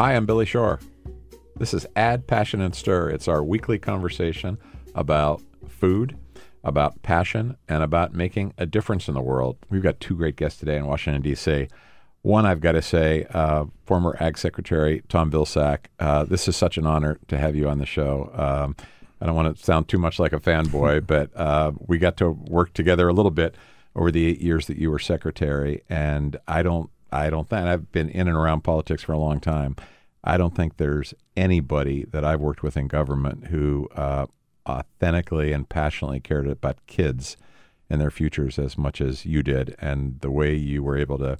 Hi, I'm Billy Shore. This is Add Passion and Stir. It's our weekly conversation about food, about passion, and about making a difference in the world. We've got two great guests today in Washington, D.C. One, I've got to say, uh, former Ag Secretary Tom Vilsack. Uh, this is such an honor to have you on the show. Um, I don't want to sound too much like a fanboy, but uh, we got to work together a little bit over the eight years that you were secretary, and I don't, I don't think I've been in and around politics for a long time. I don't think there's anybody that I've worked with in government who uh, authentically and passionately cared about kids and their futures as much as you did, and the way you were able to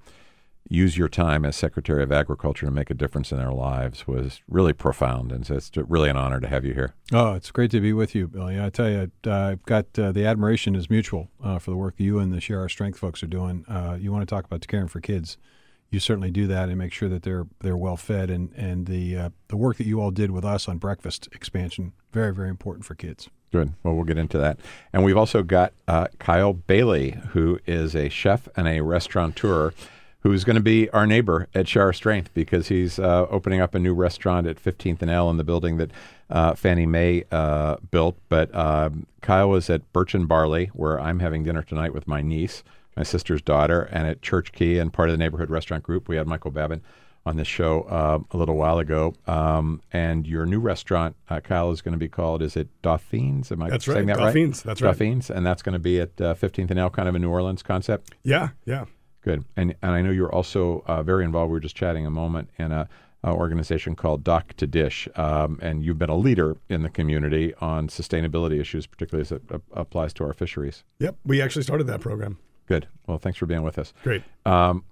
use your time as Secretary of Agriculture to make a difference in their lives was really profound. And so it's really an honor to have you here. Oh, it's great to be with you, Billy. I tell you, uh, I've got uh, the admiration is mutual uh, for the work you and the Share Our Strength folks are doing. Uh, you want to talk about caring for kids. You certainly do that and make sure that they're they're well fed and and the uh, the work that you all did with us on breakfast expansion very very important for kids. Good. Well, we'll get into that. And we've also got uh, Kyle Bailey, who is a chef and a restaurateur who's going to be our neighbor at Share Strength because he's uh, opening up a new restaurant at 15th and L in the building that uh, Fannie Mae uh, built. But um, Kyle was at Birch and Barley, where I'm having dinner tonight with my niece, my sister's daughter, and at Church Key and part of the neighborhood restaurant group. We had Michael Babin on this show uh, a little while ago. Um, and your new restaurant, uh, Kyle, is going to be called, is it Dauphine's? Am I that's saying right. that Dauphine's, right? That's right. Dauphine's. And that's going to be at uh, 15th and L, kind of a New Orleans concept? Yeah, yeah. Good. And and I know you're also uh, very involved. We were just chatting a moment in a, a organization called Dock to Dish, um, and you've been a leader in the community on sustainability issues, particularly as it uh, applies to our fisheries. Yep, we actually started that program. Good. Well, thanks for being with us. Great. Um,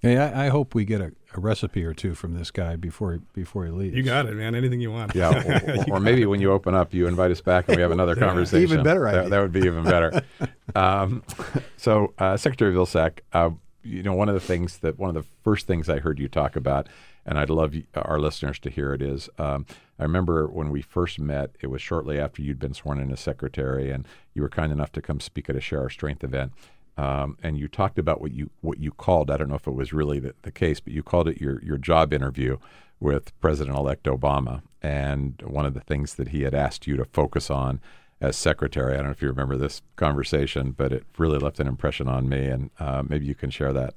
Hey, I, I, hope we get a, a, recipe or two from this guy before he before he leaves. You got it, man. Anything you want. Yeah, or, or, maybe when you open up, you invite us back and we have another conversation. Even better idea. That, that would be even better. um, so, uh, Secretary Vilsack, uh, you know, one of the things that one of the first things I heard you talk about, and I'd love our listeners to hear it, is um, I remember when we first met. It was shortly after you'd been sworn in as secretary, and you were kind enough to come speak at a Share Our Strength event. Um, and you talked about what you what you called. I don't know if it was really the, the case, but you called it your your job interview with President-elect Obama. And one of the things that he had asked you to focus on as secretary. I don't know if you remember this conversation, but it really left an impression on me, and uh, maybe you can share that.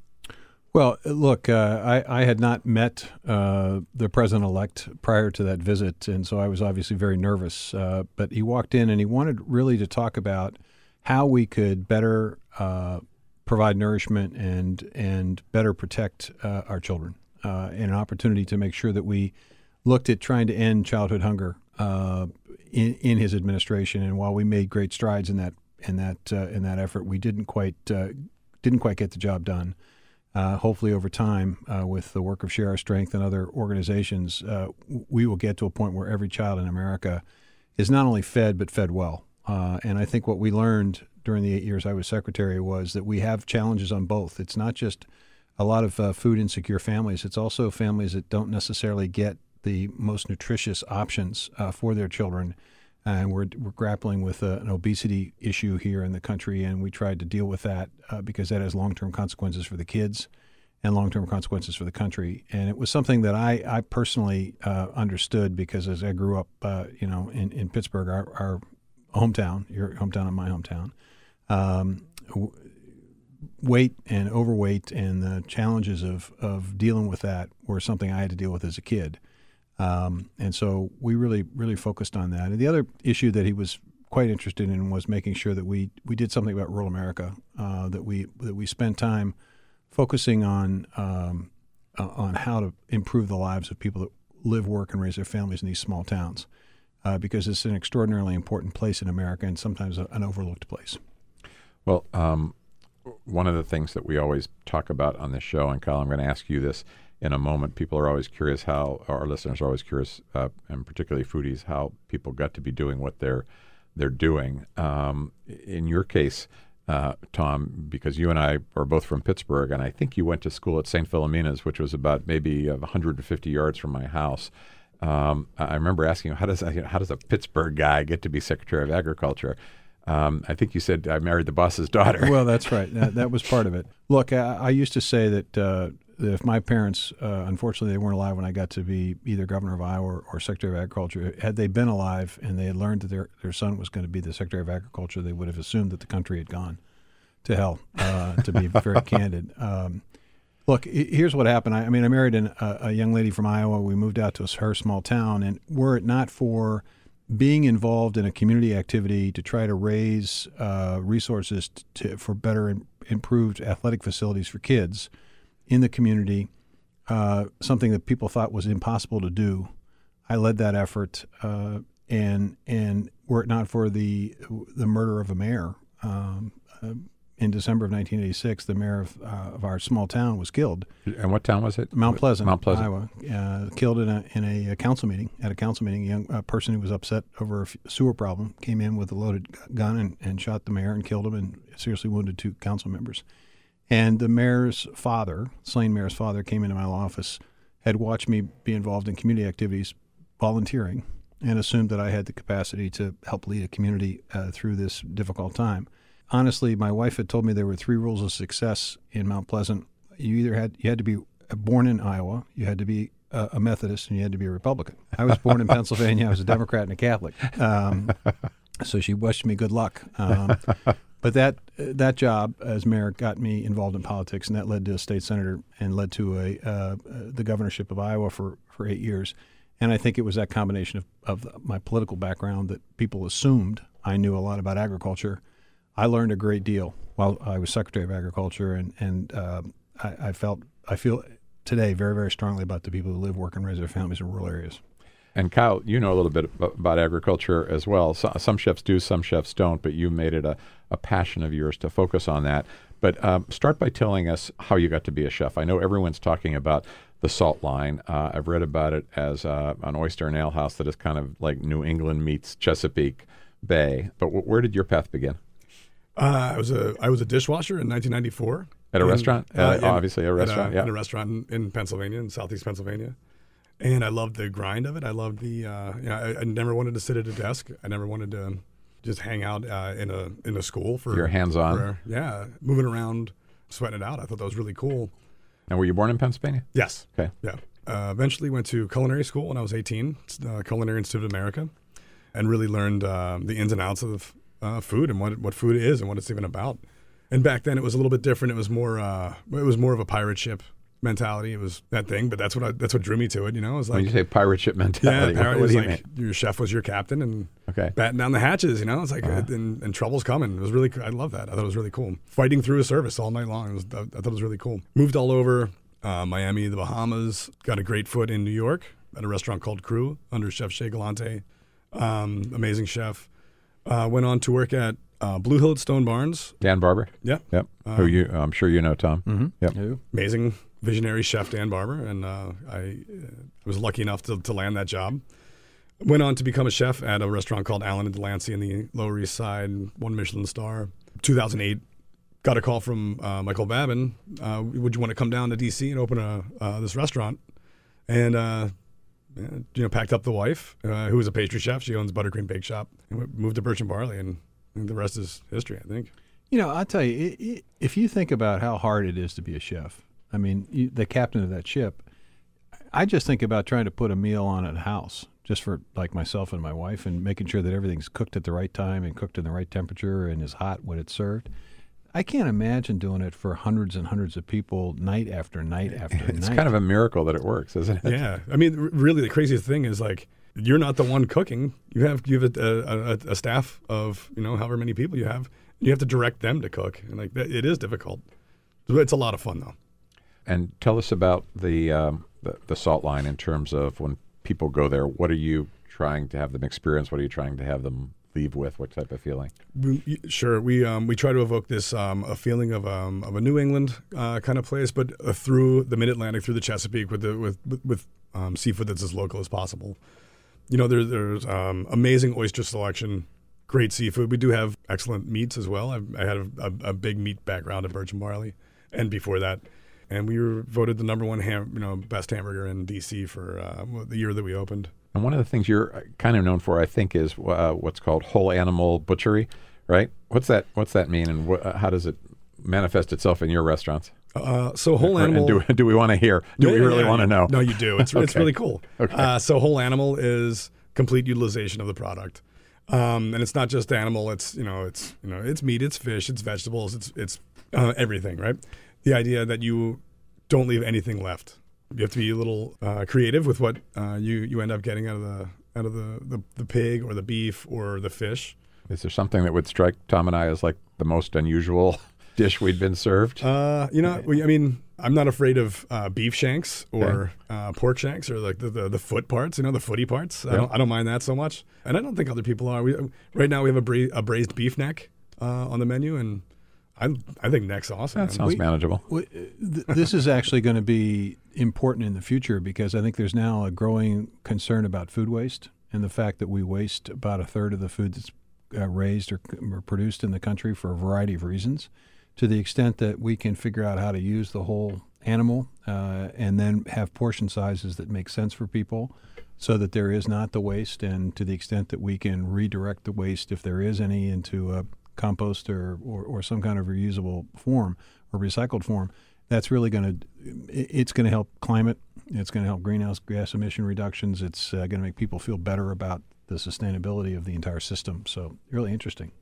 Well, look, uh, I, I, had not met uh, the president elect prior to that visit, and so I was obviously very nervous. Uh, but he walked in and he wanted really to talk about how we could better uh, provide nourishment and and better protect uh, our children, and an opportunity to make sure that we looked at trying to end childhood hunger in, in his administration. And while we made great strides in that in that uh, in that effort, we didn't quite uh, didn't quite get the job done. Uh, hopefully, over time, uh, with the work of Share Our Strength and other organizations, uh, we will get to a point where every child in America is not only fed but fed well. Uh, and I think what we learned during the eight years I was secretary was that we have challenges on both. It's not just a lot of food insecure families; it's also families that don't necessarily get the most nutritious options uh, for their children. And we're, we're grappling with a, an obesity issue here in the country, and we tried to deal with that uh, because that has long term consequences for the kids and long term consequences for the country. And it was something that I, I personally uh, understood because as I grew up, uh, you know, in, in Pittsburgh, our, our hometown, your hometown and my hometown, um, weight and overweight and the challenges of, of dealing with that were something I had to deal with as a kid. Um, and so we really, really focused on that. And the other issue that he was quite interested in was making sure that we, we did something about rural America, uh, that we that we spent time focusing on um, uh, on how to improve the lives of people that live, work, and raise their families in these small towns, uh, because it's an extraordinarily important place in America and sometimes an overlooked place. Well, um, one of the things that we always talk about on this show, and Kyle, I'm going to ask you this in a moment. People are always curious how our listeners are always curious, uh, and particularly foodies, how people got to be doing what they're they're doing. Um, in your case, uh, Tom, because you and I are both from Pittsburgh, and I think you went to school at St. Philomena's, which was about maybe 150 yards from my house. Um, I remember asking, how does how does a Pittsburgh guy get to be Secretary of Agriculture? Um, I think you said I married the boss's daughter. Well, that's right. That, that was part of it. Look, I, I used to say that uh, that if my parents, uh, unfortunately, they weren't alive when I got to be either governor of Iowa or, or, Secretary of Agriculture, had they been alive and they had learned that their, their son was going to be the Secretary of Agriculture, they would have assumed that the country had gone to hell, uh, to be very candid. Um, look, here's what happened. I, I mean, I married an, a, a young lady from Iowa. We moved out to her small town, and were it not for being involved in a community activity to try to raise uh, resources to, for better and improved athletic facilities for kids in the community, uh, something that people thought was impossible to do. I led that effort, uh, and and were it not for the the murder of a mayor um, uh, in December of 1986, the mayor of, uh, of our small town was killed. And what town was it? Mount Pleasant, Mount Pleasant. Iowa. Uh, killed in a in a, council meeting. At a council meeting, a young person who was upset over a sewer problem came in with a loaded gun and, and shot the mayor and killed him and seriously wounded two council members. And the mayor's father, slain mayor's father, came into my office, had watched me be involved in community activities, volunteering, and assumed that I had the capacity to help lead a community uh, through this difficult time honestly, my wife had told me there were three rules of success in Mount Pleasant. You either had you had to be born in Iowa, you had to be a, a Methodist, and you had to be a Republican. I was born in Pennsylvania. I was a Democrat and a Catholic. Um, so she wished me good luck. Um, but that that job as mayor got me involved in politics, and that led to a state senator and led to a uh, the governorship of Iowa for, for eight years. And I think it was that combination of, of my political background that people assumed I knew a lot about agriculture I learned a great deal while I was Secretary of Agriculture, and and uh, I, I, felt I feel today very very strongly about the people who live, work, and raise their families in rural areas. And Kyle, you know a little bit about agriculture as well. So, some chefs do, some chefs don't, but you made it a, a passion of yours to focus on that. But um, start by telling us how you got to be a chef. I know everyone's talking about the salt line. Uh, I've read about it as uh, an oyster and ale house that is kind of like New England meets Chesapeake Bay. But w- where did your path begin? Uh, I was a I was a dishwasher in 1994 at a restaurant. Uh, in, obviously, a restaurant. At a, yeah, at a restaurant in, in, Pennsylvania, in Southeast Pennsylvania. And I loved the grind of it. I loved the. Uh, you know, I, I, never wanted to sit at a desk. I never wanted to just hang out uh, in a in a school for your hands on. Yeah, moving around, sweating it out. I thought that was really cool. And were you born in Pennsylvania? Yes. Okay. Yeah. Uh, eventually went to culinary school when I was 18, uh, Culinary Institute of America, and really learned uh, the ins and outs of uh, food and what what food is and what it's even about. And back then it was a little bit different. It was more uh, it was more of a pirate ship mentality. It was that thing, but that's what I, that's what drew me to it. You know, it was like when you say pirate ship mentality. Yeah, pirate, what, you like? Your chef was your captain and okay. batting down the hatches. You know, it's like uh-huh. and, and, trouble's coming. It was really I love that. I thought it was really cool. Fighting through a service all night long. Was, I thought it was really cool. Moved all over uh, Miami, the Bahamas. Got a great foot in New York at a restaurant called Cru under Chef Shea Gallante. Um, amazing chef. Uh, went on to work at uh, Blue Hill at Stone Barns. Dan Barber. Yep. Yep. Uh, Who you? I'm sure you know Tom. Mm-hmm. Yep. Who? Amazing visionary chef Dan Barber, and uh, I was lucky enough to, to land that job. Went on to become a chef at a restaurant called Allen and Delancey in the Lower East Side, one Michelin star. 2008, got a call from uh, Michael Babin. Uh, would you want to come down to DC and open a uh, this restaurant? And uh, you know, packed up the wife, uh, who was a pastry chef. She owns Buttercream Bake Shop. And moved to Birch and Barley, and, and, the rest is history. I think. You know, I'll tell you, it, it, if you think about how hard it is to be a chef, I mean, you, the captain of that ship, I just think about trying to put a meal on at a house just for like myself and my wife, and making sure that everything's cooked at the right time and cooked in the right temperature and is hot when it's served. I can't imagine doing it for hundreds and hundreds of people night after night after it's night. It's kind of a miracle that it works, isn't it? Yeah. I mean, really, the craziest thing is like you're not the one cooking. You have you have a, a, a staff of you know however many people you have. You have to direct them to cook, and like it is difficult. It's a lot of fun though. And tell us about the, um, the the salt line in terms of when people go there. What are you trying to have them experience? What are you trying to have them leave with? What type of feeling? Sure, we um, we try to evoke this um, a feeling of um, of a New England uh, kind of place, but uh, through the Mid Atlantic, through the Chesapeake, with the with with um, seafood that's as local as possible. You know, there, there's um, amazing oyster selection, great seafood. We do have excellent meats as well. I've, i had a, a, a, big meat background at Birch and Barley, and before that, and we were voted the number one ham, you know best hamburger in DC for uh, the year that we opened. And one of the things you're uh, kind of known for, I think, is uh, what's called whole animal butchery, right? What's that? What's that mean, and wh- uh, how does it manifest itself in your restaurants? Uh, so whole And animal. do, do we want to hear? Do Yeah, we really yeah, want to know? No, you do. It's it's really cool. Okay. Uh, so whole animal is complete utilization of the product, um, and it's not just animal. It's you know it's you know it's meat, it's fish, it's vegetables, it's it's uh, everything. Right. The idea that you don't leave anything left. You have to be a little uh, creative with what uh, you you end up getting out of the out of the, the the pig or the beef or the fish. Is there something that would strike Tom and I as like the most unusual dish we'd been served? Uh, you know, we, I mean, I'm not afraid of uh, beef shanks or uh, pork shanks or like the, the, the foot parts. You know, the footy parts. I, don't, I don't mind that so much, and I don't think other people are. We right now we have a, bra- a braised beef neck uh, on the menu, and I I think neck's awesome. that man. sounds manageable. Well, th- This is actually going to be important in the future because I think there's now a growing concern about food waste and the fact that we waste about a third of the food that's uh, raised or, or produced in the country for a variety of reasons. To the extent that we can figure out how to use the whole animal uh, and then have portion sizes that make sense for people so that there is not the waste, and to the extent that we can redirect the waste, if there is any, into a compost or, or, or some kind of reusable form or recycled form, that's really going to it's going to help climate. It's going to help greenhouse gas emission reductions. It's uh, going to make people feel better about the sustainability of the entire system. So really interesting.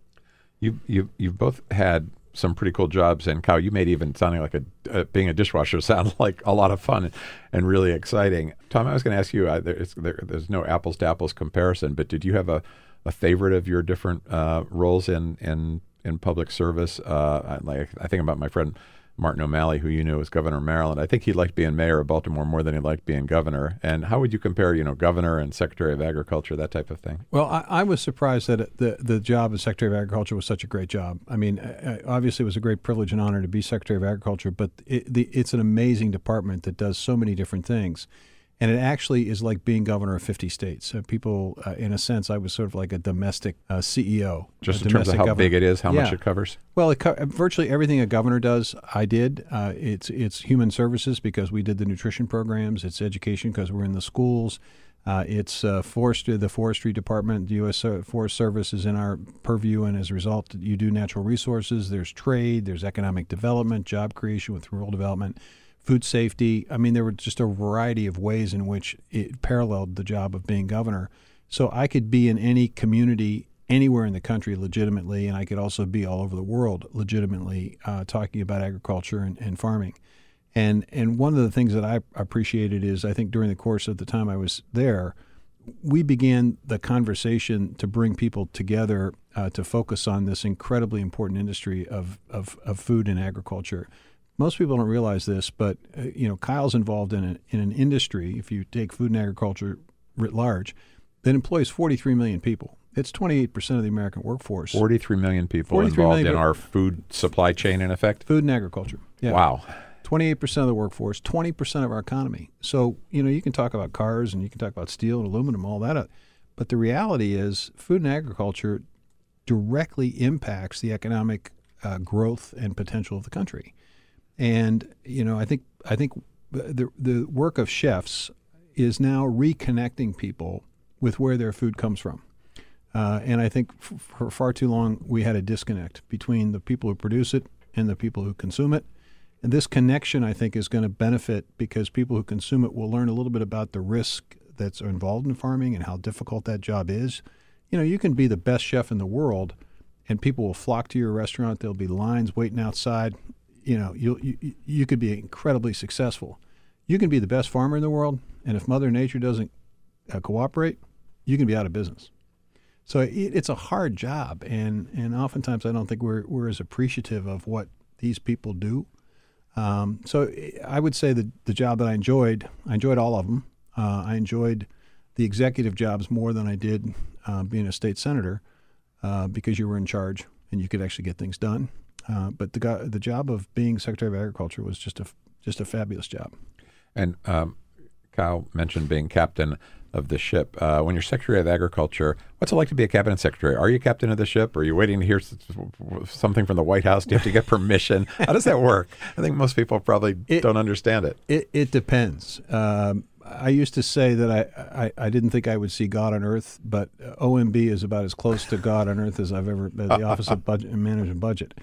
You you you've both had some pretty cool jobs, and Kyle, you made even sounding like a uh, being a dishwasher sound like a lot of fun and really exciting. Tom, I was going to ask you. Uh, there, there, there's no apples to apples comparison, but did you have a, a favorite of your different uh, roles in in in public service? Uh, like I think about my friend Martin O'Malley, who you knew was governor of Maryland. I think he liked being mayor of Baltimore more than he liked being governor. And how would you compare, you know, governor and secretary of agriculture, that type of thing? Well, I, I was surprised that the the job as Secretary of Agriculture was such a great job. I mean, obviously, it was a great privilege and honor to be Secretary of Agriculture, but it, the, it's an amazing department that does so many different things. And it actually is like being governor of 50 states. So people, uh, in a sense, I was sort of like a domestic uh, CEO. Just in terms of how governor. big it is, how much it covers? Well, it co- virtually everything a governor does, I did. Uh, it's it's human services because we did the nutrition programs. It's education because we're in the schools. Uh, it's uh, forestry, the forestry department, the U.S. Forest Service is in our purview, and as a result, you do natural resources. There's trade, there's economic development, job creation with rural development, food safety. I mean, there were just a variety of ways in which it paralleled the job of being governor. So I could be in any community anywhere in the country legitimately, and I could also be all over the world legitimately uh, talking about agriculture and, and farming. And and one of the things that I appreciated is I think during the course of the time I was there, we began the conversation to bring people together uh, to focus on this incredibly important industry of, of, of food and agriculture. Most people don't realize this, but uh, you know Kyle's involved in, a, in an industry. If you take food and agriculture writ large, that employs 43 million people. It's 28 percent of the American workforce. 43 million people 43 involved million in people. our food supply chain, in effect. Food and agriculture. Yeah. Wow. 28% of the workforce, 20% of our economy. So, you know, you can talk about cars and you can talk about steel and aluminum, all that. uh, But the reality is, food and agriculture directly impacts the economic uh, growth and potential of the country. And, you know, I think, I think the, the work of chefs is now reconnecting people with where their food comes from. Uh, and I think f- for far too long we had a disconnect between the people who produce it and the people who consume it. And this connection, I think, is going to benefit because people who consume it will learn a little bit about the risk that's involved in farming and how difficult that job is. You know, you can be the best chef in the world, and people will flock to your restaurant. There'll be lines waiting outside. You know, you you could be incredibly successful. You can be the best farmer in the world, and if Mother Nature doesn't uh, cooperate, you can be out of business. So it, it's a hard job, and and oftentimes I don't think we're we're as appreciative of what these people do. Um, so I would say that the job that I enjoyed, I enjoyed all of them. Uh, I enjoyed the executive jobs more than I did uh, being a state senator uh, because you were in charge and you could actually get things done. Uh, but the go- the job of being Secretary of Agriculture was just a just a fabulous job. And um, Kyle mentioned being captain of the ship. Uh, when you're Secretary of Agriculture, what's it like to be a cabinet secretary? Are you captain of the ship? Are you waiting to hear something from the White House? Do you have to get permission? How does that work? I think most people probably It- don't understand it. It, it depends. Um, I used to say that I, I, I didn't think I would see God on earth, but OMB is about as close to God on earth as I've ever, the Office of Budget and Management Budget.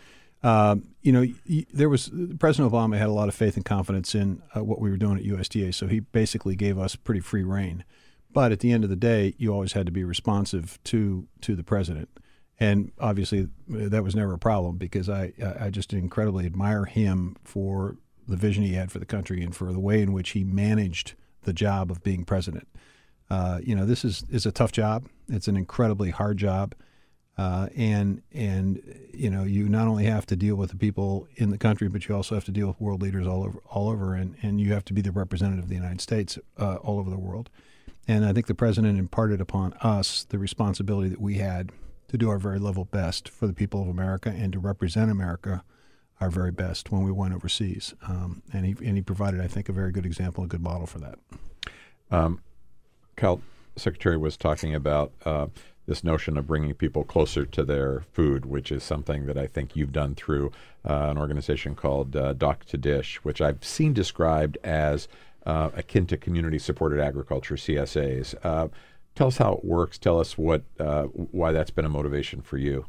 Um, you know, there was President Obama had a lot of faith and confidence in uh, what we were doing at USDA, so he basically gave us pretty free reign. But at the end of the day, you always had to be responsive to to the president, and obviously uh, that was never a problem because I I just incredibly admire him for the vision he had for the country and for the way in which he managed the job of being president. Uh, you know, this is is a tough job. It's an incredibly hard job. Uh, and and you know you not only have to deal with the people in the country, but you also have to deal with world leaders all over all over, and, and you have to be the representative of the United States uh, all over the world. And I think the president imparted upon us the responsibility that we had to do our very level best for the people of America and to represent America our very best when we went overseas. Um, and he and he provided, I think, a very good example, a good model for that. Um, Kyle Secretary was talking about uh, this notion of bringing people closer to their food, which is something that I think you've done through uh, an organization called uh, Dock to Dish, which I've seen described as uh, akin to community supported agriculture CSAs. Uh, tell us how it works. Tell us what uh, why that's been a motivation for you.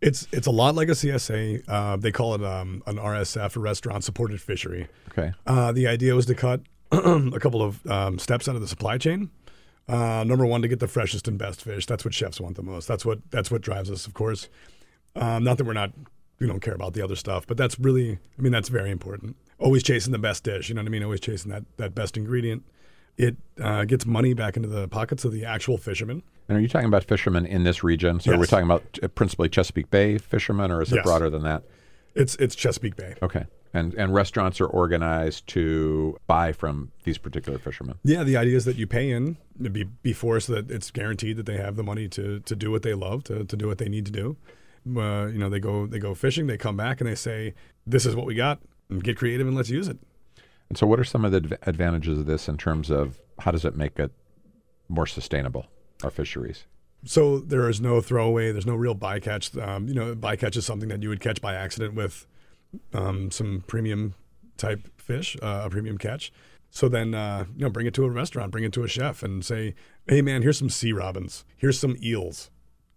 It's it's a lot like a CSA. Uh, they call it um, an RSF, a restaurant supported fishery. Okay. Uh, the idea was to cut a couple of um, steps out of the supply chain. Uh, number one, to get the freshest and best fish. That's what chefs want the most. That's what that's what drives us, of course. Um, not that we're not we don't care about the other stuff, but that's really I mean that's very important. Always chasing the best dish. You know what I mean? Always chasing that that best ingredient. It uh, gets money back into the pockets of the actual fishermen. And are you talking about fishermen in this region? So Yes. are talking about principally Chesapeake Bay fishermen, or is it Yes. broader than that? It's it's Chesapeake Bay. Okay. And and restaurants are organized to buy from these particular fishermen. Yeah, the idea is that you pay in be, before so that it's guaranteed that they have the money to, to do what they love, to, to do what they need to do. Uh, you know, they go they go fishing, they come back and they say, "This is what we got. And get creative and let's use it." And so, what are some of the adv- advantages of this in terms of how does it make it more sustainable, our fisheries? So there is no throwaway. There's no real bycatch. Um, you know, bycatch is something that you would catch by accident with um, some premium type fish, uh, a premium catch. So then, uh, you know, bring it to a restaurant, bring it to a chef, and say, "Hey, man, here's some sea robins. Here's some eels.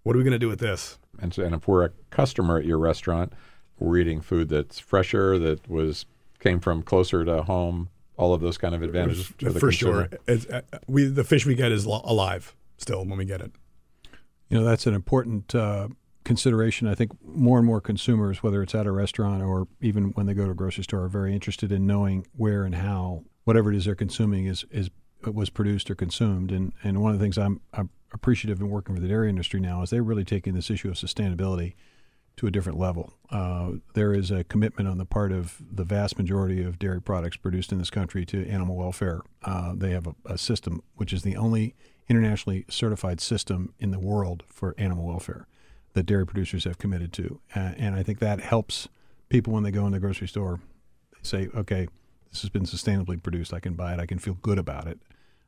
What are we going to do with this?" And, so, and if we're a customer at your restaurant, we're eating food that's fresher, that was came from closer to home, all of those kind of advantages for the for consumer. sure. It's, uh, we the fish we get is lo- alive still when we get it. You know, that's an important uh, consideration. I think more and more consumers, whether it's at a restaurant or even when they go to a grocery store, are very interested in knowing where and how whatever it is they're consuming is is was produced or consumed. And and one of the things I'm, I'm appreciative in working for the dairy industry now is they're really taking this issue of sustainability to a different level. Uh, there is a commitment on the part of the vast majority of dairy products produced in this country to animal welfare. Uh, they have a, a system which is the only internationally certified system in the world for animal welfare that dairy producers have committed to. Uh, and I think that helps people when they go in the grocery store say, okay, this has been sustainably produced. I can buy it. I can feel good about it.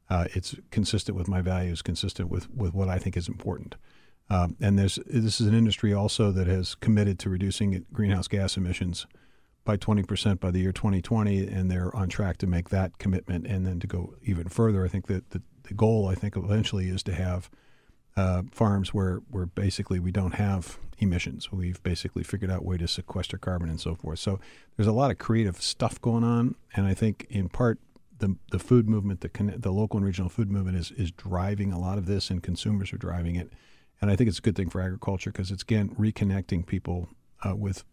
Uh, it's consistent with my values, consistent with, with what I think is important. Um, and there's, this is an industry also that has committed to reducing greenhouse gas emissions by 20% by the year 2020, and they're on track to make that commitment and then to go even further. I think that the, the goal, I think, eventually is to have uh, farms where, where basically we don't have emissions. We've basically figured out way to sequester carbon and so forth. So there's a lot of creative stuff going on, and I think in part the the food movement, the the local and regional food movement is is driving a lot of this, and consumers are driving it. And I think it's a good thing for agriculture because it's again reconnecting people uh, with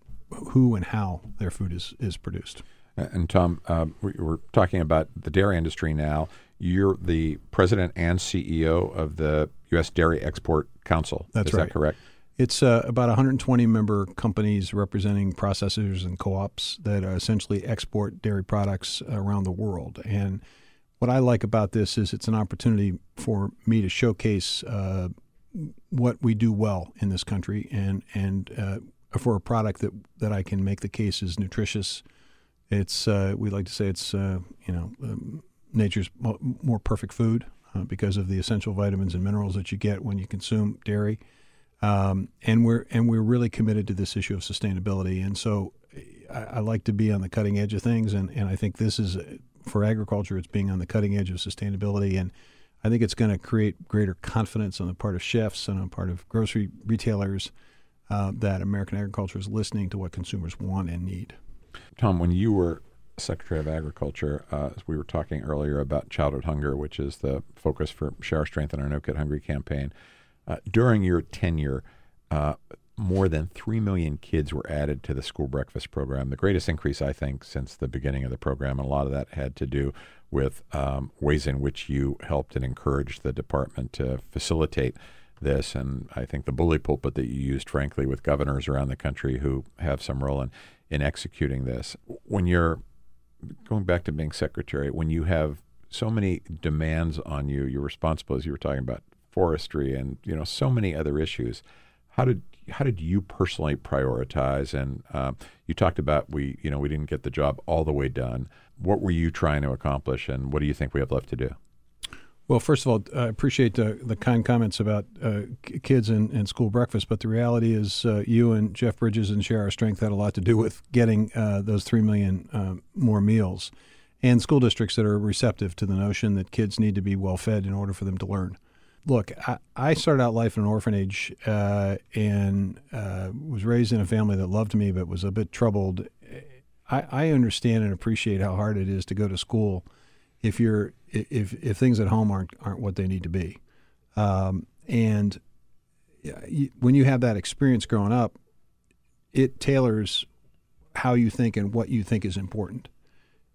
who and how their food is is produced. And Tom, uh, we- we're talking about the dairy industry now. You're the president and CEO of the U.S. Dairy Export Council. That's is right. that correct? It's uh, about 120 member companies representing processors and co-ops that uh, essentially export dairy products around the world. And what I like about this is it's an opportunity for me to showcase uh, what we do well in this country, and and uh, for a product that that I can make the case is nutritious. It's uh, we like to say it's uh, you know um, nature's more perfect food uh, because of the essential vitamins and minerals that you get when you consume dairy. Um, and we're and we're really committed to this issue of sustainability. And so, I, I like to be on the cutting edge of things, and, and I think this is for agriculture. It's being on the cutting edge of sustainability, and I think it's going to create greater confidence on the part of chefs and on the part of grocery retailers uh, that American agriculture is listening to what consumers want and need. Tom, when you were Secretary of Agriculture, uh, as we were talking earlier about childhood hunger, which is the focus for Share Our Strength and our No Kid Hungry campaign, uh, during your tenure, uh, more than 3 million kids were added to the school breakfast program, the greatest increase, I think, since the beginning of the program. And a lot of that had to do with um, ways in which you helped and encouraged the department to facilitate this. And I think the bully pulpit that you used, frankly, with governors around the country who have some role in, in executing this. When you're going back to being secretary, when you have so many demands on you, you're responsible, as you were talking about, forestry and you know so many other issues. How did how did you personally prioritize? And um, you talked about we you know we didn't get the job all the way done. What were you trying to accomplish, and what do you think we have left to do? Well, first of all, I appreciate the, the kind comments about uh, kids and, and, school breakfast, but the reality is uh, you and Jeff Bridges and Share Our Strength had a lot to do with getting uh, those 3 million uh, more meals and school districts that are receptive to the notion that kids need to be well fed in order for them to learn look, I, I, started out life in an orphanage uh, and uh, was raised in a family that loved me but was a bit troubled. I, I, understand and appreciate how hard it is to go to school if you're if if things at home aren't aren't what they need to be, um, and when you have that experience growing up, it tailors how you think and what you think is important.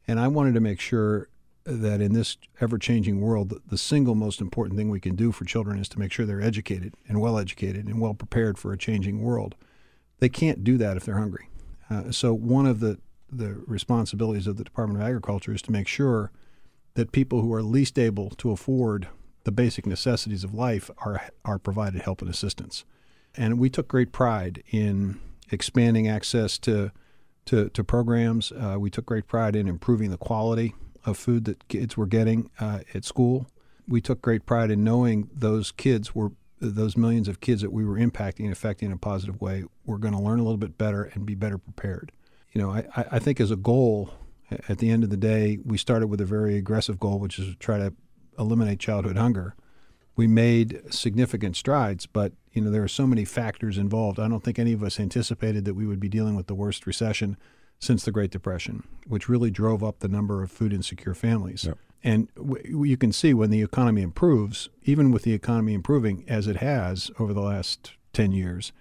And I wanted to make sure that in this ever changing world, the, single most important thing we can do for children is to make sure they're educated and well educated and well prepared for a changing world. They can't do that if they're hungry. Uh, so, one of the, the responsibilities of the Department of Agriculture is to make sure that people who are least able to afford the basic necessities of life are, are provided help and assistance. And we took great pride in expanding access to, to, to programs. Uh, we took great pride in improving the quality of food that kids were getting uh, at school. We took great pride in knowing those kids were those millions of kids that we were impacting and affecting in a positive way were going to learn a little bit better and be better prepared. You know, I, I think as a goal, at the end of the day, we started with a very aggressive goal, which is to try to eliminate childhood hunger. We made significant strides, but you know there are so many factors involved. I don't think any of us anticipated that we would be dealing with the worst recession since the Great Depression, which really drove up the number of food insecure families. Yep. And w- you can see when the economy improves, even with the economy improving as it has over the last 10 years,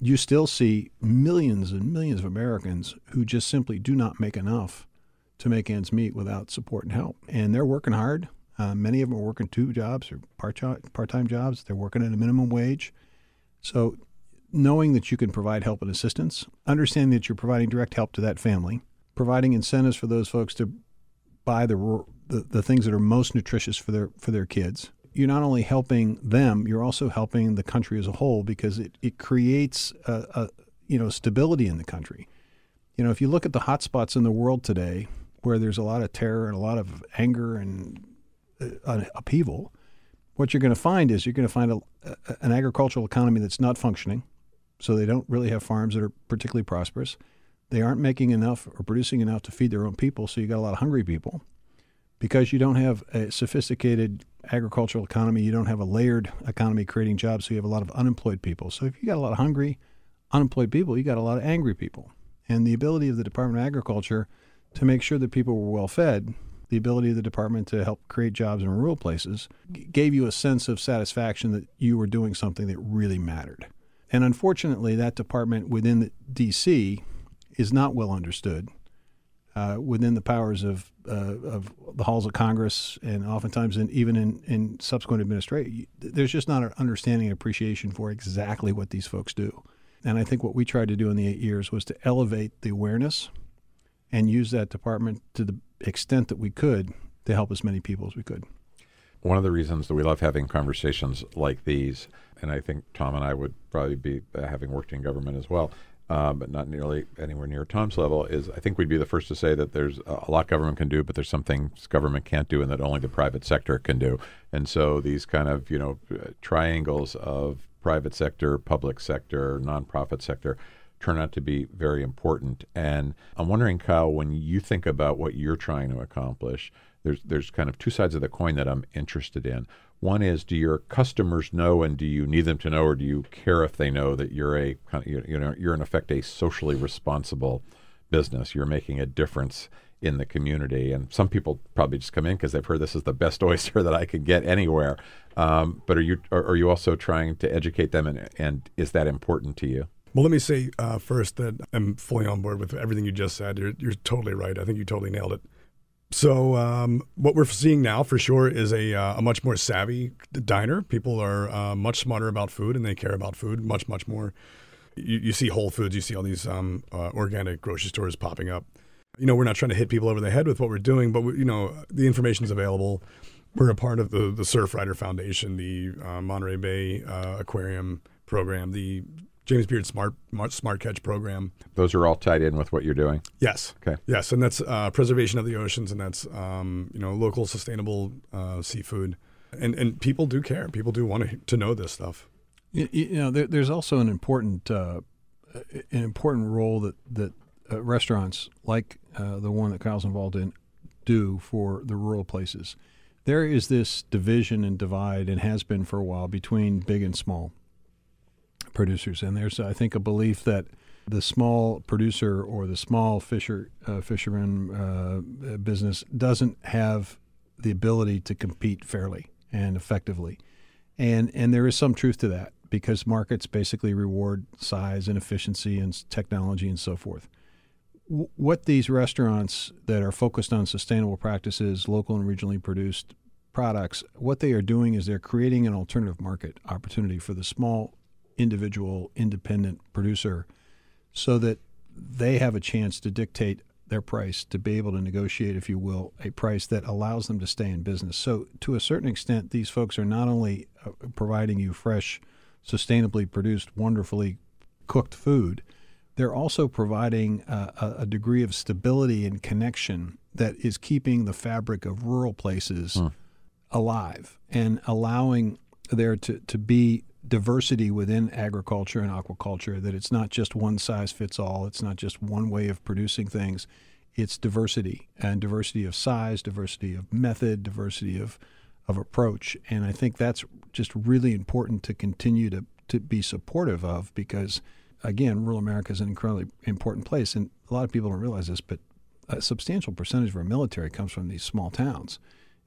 you still see millions and millions of Americans who just simply do not make enough to make ends meet without support and help. And they're working hard. Uh, many of them are working two jobs or part part-time jobs. They're working at a minimum wage. So knowing that you can provide help and assistance, understanding that you're providing direct help to that family, providing incentives for those folks to buy the, the, the things that are most nutritious for their for their kids. You're not only helping them, you're also helping the country as a whole because it, it creates a, a you know stability in the country. You know, if you look at the hotspots in the world today, where there's a lot of terror and a lot of anger and uh, upheaval, what you're going to find is you're going to find a, a, an agricultural economy that's not functioning, so they don't really have farms that are particularly prosperous. They aren't making enough or producing enough to feed their own people, so you got a lot of hungry people. Because you don't have a sophisticated agricultural economy, you don't have a layered economy creating jobs, so you have a lot of unemployed people. So if you got a lot of hungry, unemployed people, you got a lot of angry people. And the ability of the Department of Agriculture to make sure that people were well fed, the ability of the department to help create jobs in rural places, g- gave you a sense of satisfaction that you were doing something that really mattered. And unfortunately, that department within the D.C. is not well understood uh, within the powers of uh, of the halls of Congress, and oftentimes in, even in, in subsequent administration, there's just not an understanding and appreciation for exactly what these folks do. And I think what we tried to do in the eight years was to elevate the awareness and use that department to the extent that we could to help as many people as we could. One of the reasons that we love having conversations like these and I think Tom and I would probably be uh, having worked in government as well, uh, but not nearly anywhere near Tom's level. Is I think we'd be the first to say that there's a lot government can do, but there's some things government can't do, and that only the private sector can do. And so these kind of you know triangles of private sector, public sector, nonprofit sector turn out to be very important. And I'm wondering, Kyle, when you think about what you're trying to accomplish, there's there's kind of two sides of the coin that I'm interested in. One is, do your customers know, and do you need them to know, or do you care if they know that you're a kind of, you know you're in effect a socially responsible business? You're making a difference in the community, and some people probably just come in because they've heard this is the best oyster that I can get anywhere. Um, but are you are, are you also trying to educate them, and, and is that important to you? Well, let me say uh, first that I'm fully on board with everything you just said. You're, you're totally right. I think you totally nailed it. So, um, what we're seeing now for sure is a, uh, a much more savvy diner. People are uh, much smarter about food and they care about food much, much more. You, you see Whole Foods, you see all these um, uh, organic grocery stores popping up. You know, we're not trying to hit people over the head with what we're doing, but, we, you know, the information is available. We're a part of the, the Surfrider Foundation, the uh, Monterey Bay uh, Aquarium program, the James Beard Smart Smart Catch program. Those are all tied in with what you're doing. Yes. Okay. Yes, and that's uh, preservation of the oceans, and that's um, you know local sustainable uh, seafood, and and people do care. People do want to to know this stuff. You, you know, there, there's also an important uh, an important role that that uh, restaurants like uh, the one that Kyle's involved in do for the rural places. There is this division and divide, and has been for a while, between big and small producers. And there's, I think, a belief that the small producer or the small fisher uh, fisherman uh, business doesn't have the ability to compete fairly and effectively, and and there is some truth to that because markets basically reward size and efficiency and technology and so forth. What these restaurants that are focused on sustainable practices, local and regionally produced products, what they are doing is they're creating an alternative market opportunity for the small individual independent producer so that they have a chance to dictate their price to be able to negotiate if you will a price that allows them to stay in business so to a certain extent these folks are not only uh, providing you fresh sustainably produced wonderfully cooked food they're also providing uh, a degree of stability and connection that is keeping the fabric of rural places hmm. alive and allowing there to, to be diversity within agriculture and aquaculture, that it's not just one size fits all, it's not just one way of producing things. It's diversity and diversity of size, diversity of method, diversity of, of approach. And I think that's just really important to continue to, to be supportive of because, again, rural America is an incredibly important place. And a lot of people don't realize this, but a substantial percentage of our military comes from these small towns.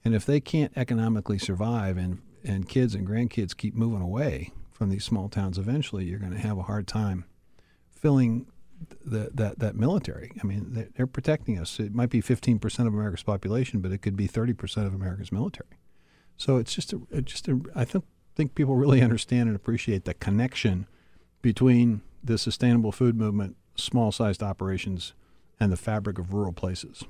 And if they can't economically survive and and kids and grandkids keep moving away from these small towns, eventually you're going to have a hard time filling the, that that military. I mean, they're protecting us. It might be 15% of America's population, but it could be 30% of America's military. So it's just a, just a, I think think people really understand and appreciate the connection between the sustainable food movement, small-sized operations, and the fabric of rural places.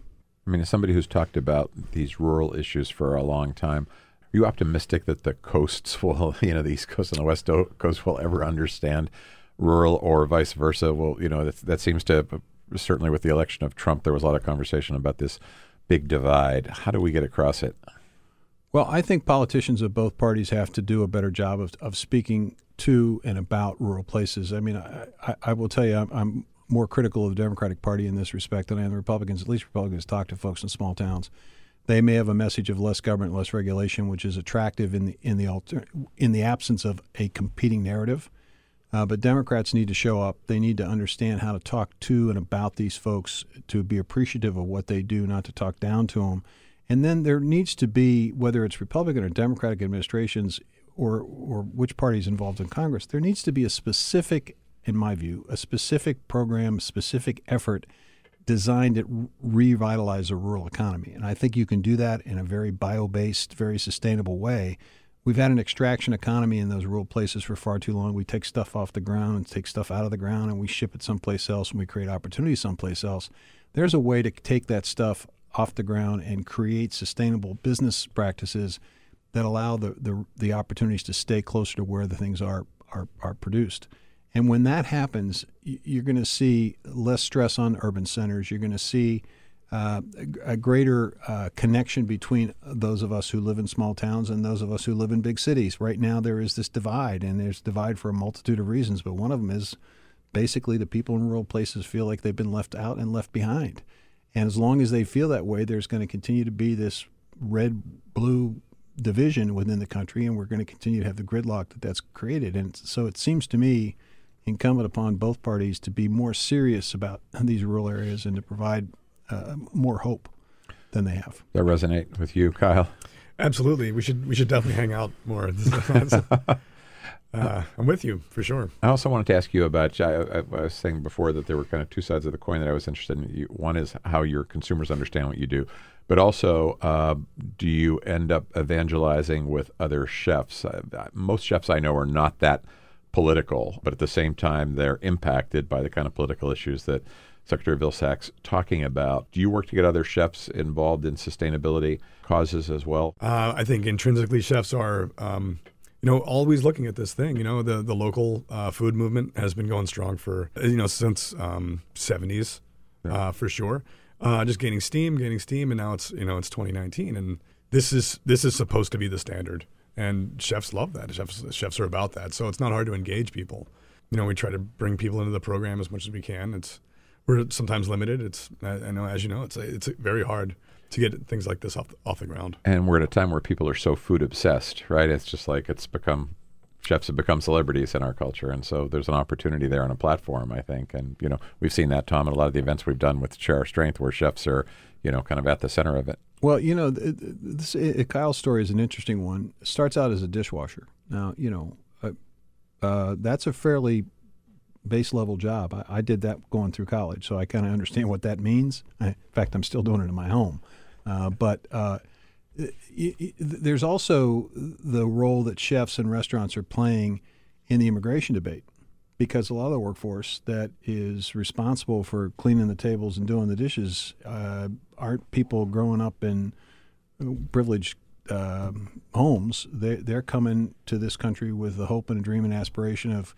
I mean, as somebody who's talked about these rural issues for a long time, you optimistic that the coasts will, you know, the East Coast and the West Coast will ever understand rural or vice versa? Well, you know, that, that seems to, certainly with the election of Trump, there was a lot of conversation about this big divide. How do we get across it? Well, I think politicians of both parties have to do a better job of, of speaking to and about rural places. I mean, I, I, I will tell you, I'm, I'm, more critical of the Democratic Party in this respect than I am the Republicans. At least Republicans talk to folks in small towns they may have a message of less government, less regulation, which is attractive in the in the alter, in the absence of a competing narrative. Uh, but Democrats need to show up. They need to understand how to talk to and about these folks, to be appreciative of what they do, not to talk down to them. And then there needs to be, whether it's Republican or Democratic administrations, or or which party is involved in Congress, there needs to be a specific, in my view, a specific program, specific effort designed to revitalize a rural economy. And I think you can do that in a very bio based, very sustainable way. We've had an extraction economy in those rural places for far too long. We take stuff off the ground and take stuff out of the ground and we ship it someplace else and we create opportunity someplace else. There's a way to take that stuff off the ground and create sustainable business practices that allow the, the, the opportunities to stay closer to where the things are, are, are produced. And when that happens, you're going to see less stress on urban centers. You're going to see uh, a greater uh, connection between those of us who live in small towns and those of us who live in big cities. Right now, there is this divide, and there's divide for a multitude of reasons, but one of them is basically the people in rural places feel like they've been left out and left behind. And as long as they feel that way, there's going to continue to be this red blue division within the country, and we're going to continue to have the gridlock that that's created. And so it seems to me incumbent upon both parties to be more serious about these rural areas and to provide uh, more hope than they have. That resonate with you, Kyle? Absolutely. We should we should definitely hang out more. Uh, I'm with you for sure. I also wanted to ask you about. I, I, was saying before that there were kind of two sides of the coin that I was interested in. One is how your consumers understand what you do, but also uh, do you end up evangelizing with other chefs? Uh, most chefs I know are not that political, but at the same time they're impacted by the kind of political issues that Secretary Vilsack's talking about. Do you work to get other chefs involved in sustainability causes as well? Uh, I think intrinsically chefs are. Um, you know, always looking at this thing. You know, the the local uh, food movement has been going strong for you know since um, 70s yeah. uh, for sure. Uh, just gaining steam, gaining steam, and now it's you know it's 2019, and this is this is supposed to be the standard, and chefs love that. Chefs chefs are about that, so it's not hard to engage people. You know, we try to bring people into the program as much as we can. It's we're sometimes limited. It's I know as you know, it's it's very hard to get things like this off the, off the ground. And we're at a time where people are so food obsessed, right? It's just like it's become chefs have become celebrities in our culture, and so there's an opportunity there on a platform, I think. And you know, we've seen that, Tom, in a lot of the events we've done with Share Our Strength, where chefs are, you know, kind of at the center of it. Well, you know, this, Kyle's story is an interesting one. Starts out as a dishwasher. Now, you know, uh, uh, that's a fairly base level job. I, I, did that going through college, so I kind of understand what that means. I, in fact, I'm still doing it in my home. Uh, but uh, there's also the role that chefs and restaurants are playing in the immigration debate because a lot of the workforce that is responsible for cleaning the tables and doing the dishes uh, aren't people growing up in privileged uh, homes. They, they're coming to this country with the hope and a dream and aspiration of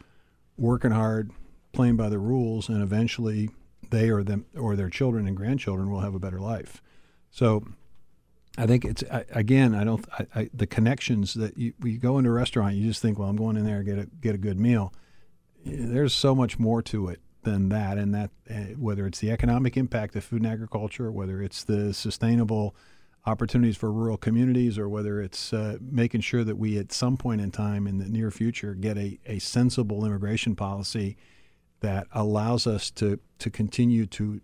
working hard, playing by the rules, and eventually they or them or their children and grandchildren will have a better life. So I think it's again. I don't. I, I, the connections that you, you go into a restaurant, you just think, well, I'm going in there get a get a good meal. There's so much more to it than that, and that uh, whether it's the economic impact of food and agriculture, whether it's the sustainable opportunities for rural communities, or whether it's uh, making sure that we, at some point in time in the near future, get a, a sensible immigration policy that allows us to to continue to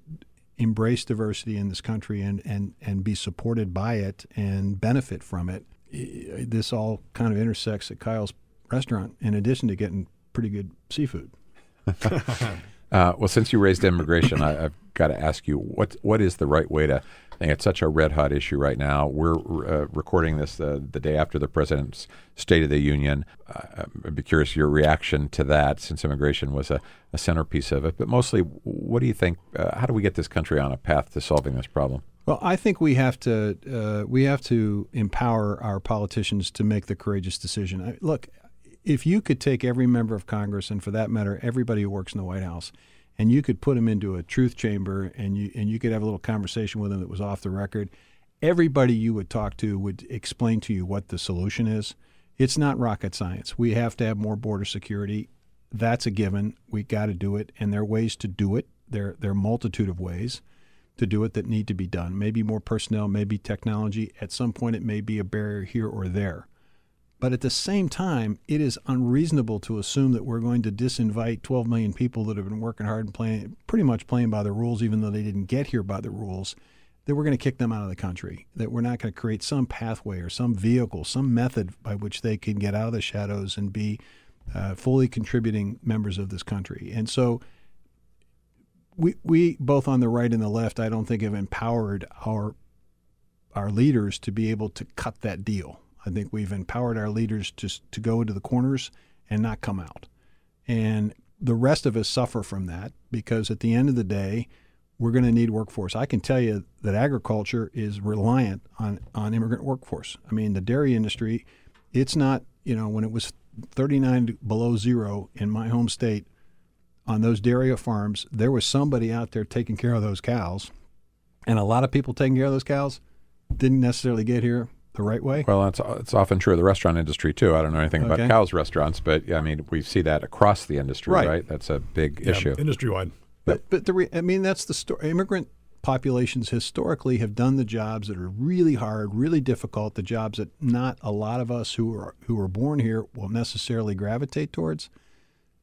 embrace diversity in this country and, and, and be supported by it and benefit from it. This all kind of intersects at Kyle's restaurant, in addition to getting pretty good seafood. uh, well, since you raised immigration, I, have got to ask you what what is the right way to I think it's such a red hot issue right now. We're uh, recording this uh, the day after the president's State of the Union. Uh, I'd be curious your reaction to that, since immigration was a, a centerpiece of it. But mostly, what do you think? Uh, how do we get this country on a path to solving this problem? Well, I think we have to uh, we have to empower our politicians to make the courageous decision. I, look, if you could take every member of Congress, and for that matter, everybody who works in the White House and you could put them into a truth chamber and you and you could have a little conversation with them that was off the record everybody you would talk to would explain to you what the solution is. It's not rocket science. We have to have more border security. That's a given. We got to do it. And there are ways to do it. There there are multitude of ways to do it that need to be done. Maybe more personnel maybe technology. At some point it may be a barrier here or there but at the same time, it is unreasonable to assume that we're going to disinvite 12 million people that have been working hard and playing, pretty much playing by the rules, even though they didn't get here by the rules, that we're going to kick them out of the country, that we're not going to create some pathway or some vehicle, some method by which they can get out of the shadows and be uh, fully contributing members of this country. And so, we, we both on the right and the left, I don't think have empowered our our leaders to be able to cut that deal. I think we've empowered our leaders to, to go into the corners and not come out. And the rest of us suffer from that because at the end of the day, we're going to need workforce. I can tell you that agriculture is reliant on, on immigrant workforce. I mean, the dairy industry, it's not, you know, when it was 39 below zero in my home state on those dairy farms, there was somebody out there taking care of those cows. And a lot of people taking care of those cows didn't necessarily get here the right way? Well, it's it's often true of the restaurant industry too. I don't know anything Okay. about cows restaurants, but yeah, I mean, we see that across the industry, Right. right? That's a big Yeah, issue. industry wide. But but the re- I mean that's the story. Immigrant populations historically have done the jobs that are really hard, really difficult, the jobs that not a lot of us who are who are born here will necessarily gravitate towards.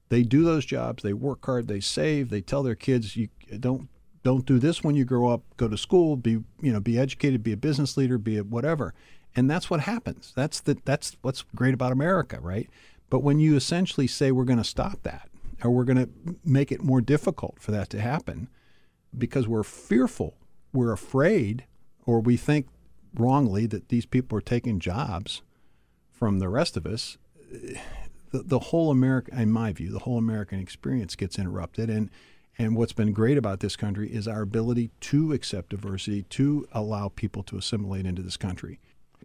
They do those jobs, they work hard, they save, they tell their kids you don't don't do this when you grow up, go to school, be you know, be educated, be a business leader, be a whatever. And that's what happens. That's the that's what's great about America, right? But when you essentially say we're going to stop that or we're going to make it more difficult for that to happen because we're fearful, we're afraid, or we think wrongly that these people are taking jobs from the rest of us, eh, the, the whole America, in my view, the whole American experience gets interrupted. And and what's been great about this country is our ability to accept diversity, to allow people to assimilate into this country.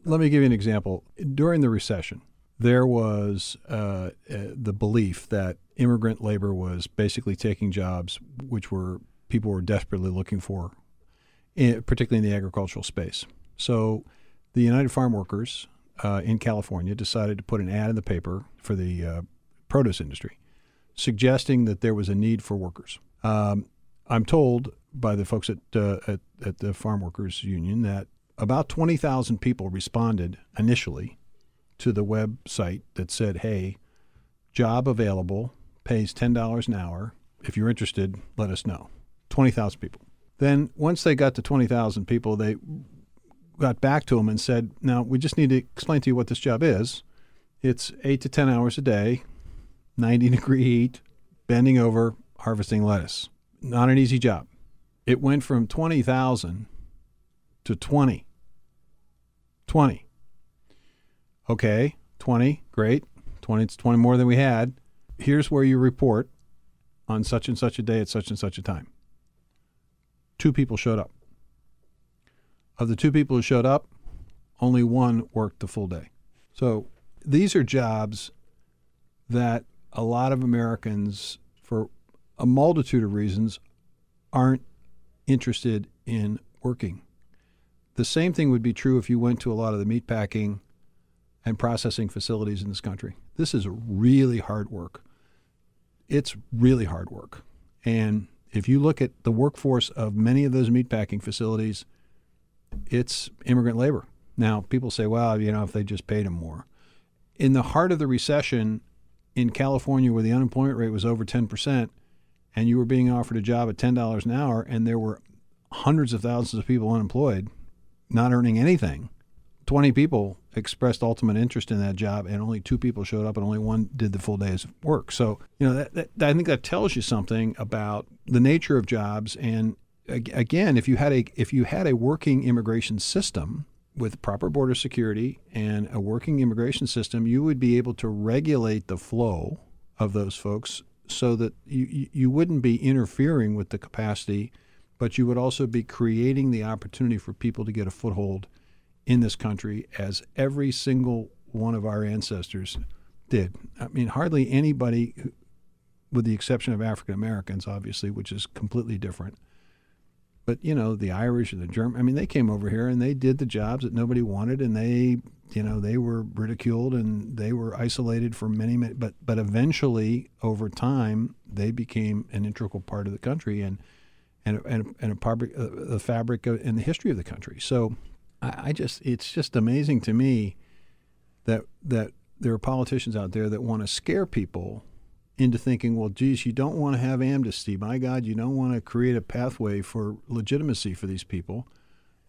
Let me give you an example. During the recession, there was uh, uh, the belief that immigrant labor was basically taking jobs which were people were desperately looking for, in, particularly in the agricultural space. So, the United Farm Workers uh, in California decided to put an ad in the paper for the uh, produce industry, suggesting that there was a need for workers. Um, I'm told by the folks at, uh, at at the Farm Workers Union that about 20,000 people responded initially to the website that said, "Hey, job available, pays ten dollars an hour. If you're interested, let us know." Twenty thousand people. Then once they got to twenty thousand people, they got back to them and said, "Now we just need to explain to you what this job is. It's eight to ten hours a day, ninety degree heat, bending over, harvesting lettuce. Not an easy job." It went from twenty thousand to twenty. Twenty. Okay, 20, great. 20, it's 20 more than we had. Here's where you report on such and such a day at such and such a time. Two people showed up. Of the two people who showed up, only one worked the full day. So these are jobs that a lot of Americans, for a multitude of reasons, aren't interested in working. The same thing would be true if you went to a lot of the meatpacking and processing facilities in this country. This is really hard work. It's really hard work. And if you look at the workforce of many of those meatpacking facilities, it's immigrant labor. Now, people say, well, you know, if they just paid them more. In the heart of the recession in California, where the unemployment rate was over 10%, and you were being offered a job at $10 an hour, and there were hundreds of thousands of people unemployed, not earning anything, 20 people expressed ultimate interest in that job and only two people showed up and only one did the full day's work. So you know that, that, i think that tells you something about the nature of jobs. And again if you had a if you had a working immigration system with proper border security and a working immigration system you would be able to regulate the flow of those folks so that you, you- you wouldn't be interfering with the capacity but you would also be creating the opportunity for people to get a foothold in this country as every single one of our ancestors did. I mean, hardly anybody, with the exception of African Americans, obviously, which is completely different. But you know, the Irish and the German. I mean, they came over here and they did the jobs that nobody wanted, and they, you know, they were ridiculed and they were isolated for many, many. But but eventually, over time, they became an integral part of the country and and and and a part uh, the fabric and the history of the country. So. I, I just it's just amazing to me that that there are politicians out there that want to scare people into thinking, well, geez, you don't want to have amnesty. My God, you don't want to create a pathway for legitimacy for these people.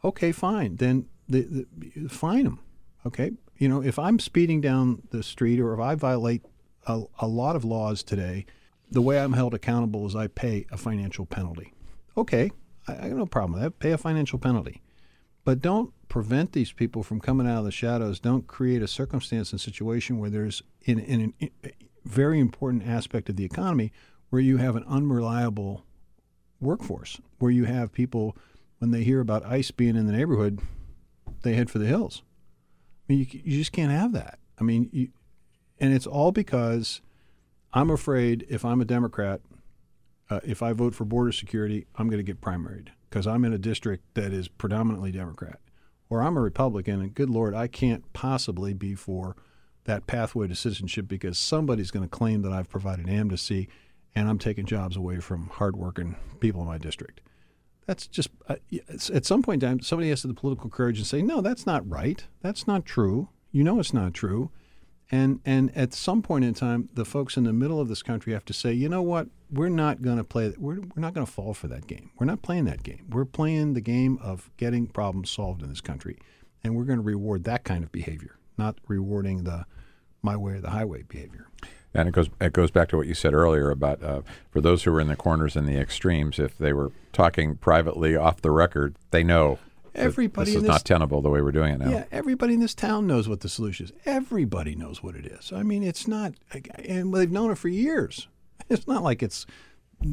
Okay, fine. Then the, the, fine them. Okay, you know, if I'm speeding down the street or if I violate a, a lot of laws today, the way I'm held accountable is I pay a financial penalty. Okay, I, I have no problem with that. Pay a financial penalty. But don't prevent these people from coming out of the shadows. Don't create a circumstance and situation where there's, in, in, in a very important aspect of the economy, where you have an unreliable workforce, where you have people, when they hear about ICE being in the neighborhood, they head for the hills. I mean, you, you just can't have that. I mean, you, and it's all because I'm afraid if I'm a Democrat, uh, if I vote for border security, I'm going to get primaried because I'm in a district that is predominantly Democrat, or I'm a Republican, and good Lord, I can't possibly be for that pathway to citizenship because somebody's going to claim that I've provided amnesty and I'm taking jobs away from hardworking people in my district. That's just uh, at some point in time, somebody has to the political courage and say, no, that's not right. That's not true. You know it's not true. And and at some point in time, the folks in the middle of this country have to say, you know what? We're not going to play. We're we're not going to fall for that game. We're not playing that game. We're playing the game of getting problems solved in this country, and we're going to reward that kind of behavior, not rewarding the my way or the highway behavior. And it goes it goes back to what you said earlier about uh, for those who are in the corners and the extremes. If they were talking privately off the record, they know everybody this is this, not tenable the way we're doing it now. Yeah, everybody in this town knows what the solution is. Everybody knows what it is. I mean, it's not, and they've known it for years. It's not like it's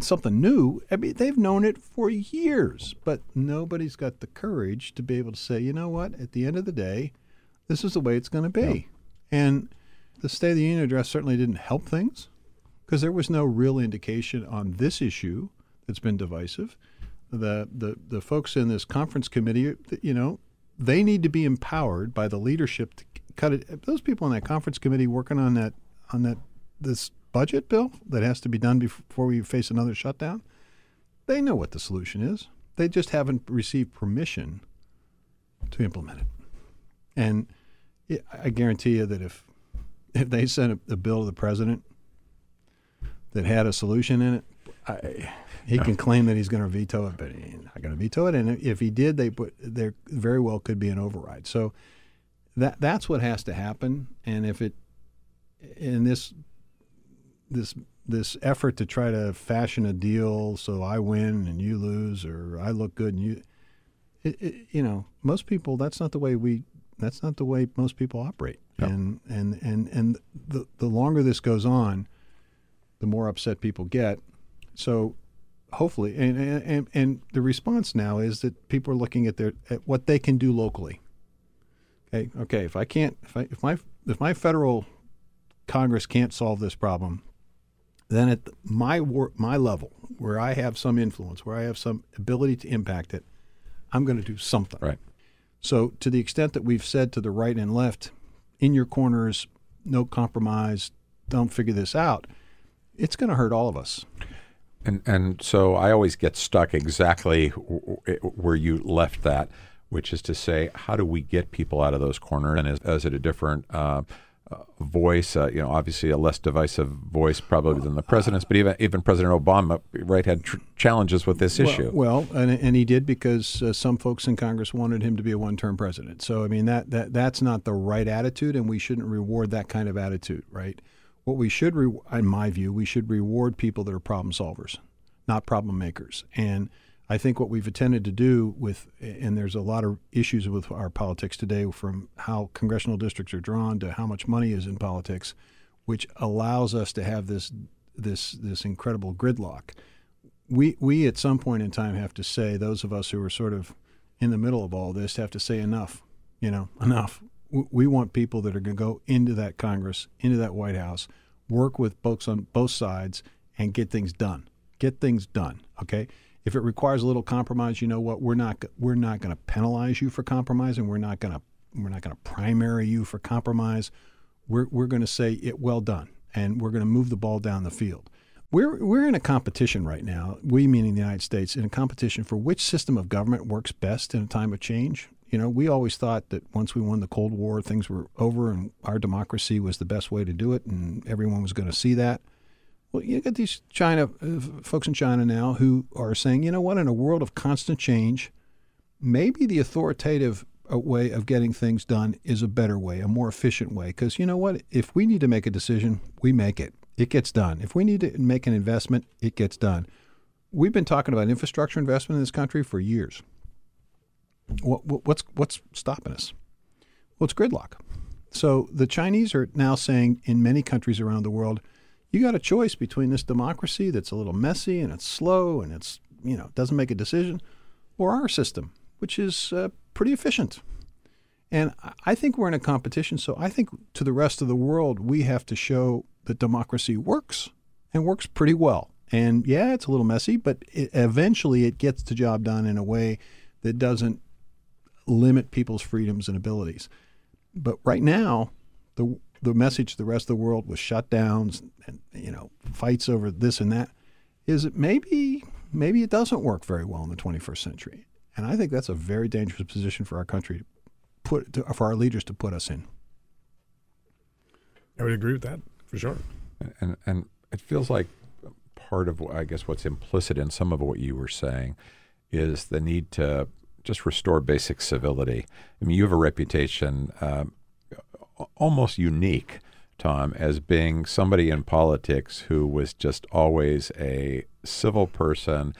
something new. I mean, they've known it for years, but nobody's got the courage to be able to say, you know what? At the end of the day, this is the way it's going to be, yeah. and the State of the Union address certainly didn't help things because there was no real indication on this issue that's been divisive. The, the, the folks in this conference committee, you know, they need to be empowered by the leadership to cut it. Those people in that conference committee working on that on that this budget bill that has to be done before we face another shutdown, they know what the solution is. They just haven't received permission to implement it. And I guarantee you that if if they sent a, a bill to the president that had a solution in it, I, he can claim that he's going to veto it, but he's not going to veto it. And if he did, they put there very well could be an override. So that that's what has to happen. And if it in this this this effort to try to fashion a deal so I win and you lose, or I look good and you, it, it, you know, most people that's not the way we that's not the way most people operate. And and and and the the longer this goes on, the more upset people get. So hopefully, and and and the response now is that people are looking at their at what they can do locally. Okay, okay. If I can't, if I if my if my federal Congress can't solve this problem, then at my my level, where I have some influence, where I have some ability to impact it, I'm going to do something. Right. So, to the extent that we've said to the right and left, in your corners, no compromise, don't figure this out, it's going to hurt all of us. And and so I always get stuck exactly where you left that, which is to say, how do we get people out of those corners? And is, is it a different uh, voice, uh, you know, obviously a less divisive voice probably than the president's, but even even President Obama, right, had tr- challenges with this well, issue. Well, and, and he did because uh, some folks in Congress wanted him to be a one-term president. So I mean that that that's not the right attitude, and we shouldn't reward that kind of attitude, right? What we should, re- in my view, we should reward people that are problem solvers, not problem makers, and I think what we've attempted to do with, and there's a lot of issues with our politics today, from how congressional districts are drawn to how much money is in politics, which allows us to have this this this incredible gridlock. We we at some point in time have to say those of us who are sort of in the middle of all this have to say enough. You know, enough. We want people that are going to go into that Congress, into that White House, work with folks on both sides, and get things done. Get things done. Okay if it requires a little compromise, you know what? We're not we're not going to penalize you for compromise, and we're not going to we're not going to primary you for compromise. We're we're going to say it well done, and we're going to move the ball down the field. We're we're in a competition right now. We meaning the United States in a competition for which system of government works best in a time of change. You know, we always thought that once we won the Cold War, things were over, and our democracy was the best way to do it, and everyone was going to see that. Well, you get these China uh, folks in China now who are saying, you know what, in a world of constant change, maybe the authoritative uh, way of getting things done is a better way, a more efficient way. Because you know what, if we need to make a decision, we make it. It gets done. If we need to make an investment, it gets done. We've been talking about infrastructure investment in this country for years. What, what's what's stopping us? Well, it's gridlock. So the Chinese are now saying in many countries around the world you got a choice between this democracy that's a little messy and it's slow and it's you know doesn't make a decision, or our system, which is uh, pretty efficient. And I think we're in a competition. So I think to the rest of the world, we have to show that democracy works and works pretty well. And yeah, it's a little messy, but it, eventually it gets the job done in a way that doesn't limit people's freedoms and abilities. But right now, the the message to the rest of the world with shutdowns and you know fights over this and that is that maybe maybe it doesn't work very well in the 21st century. And I think that's a very dangerous position for our country to put to, for our leaders to put us in. I would agree with that for sure. And and it feels like part of I guess what's implicit in some of what you were saying is the need to just restore basic civility. I mean, you have a reputation um, almost unique, Tom, as being somebody in politics who was just always a civil person,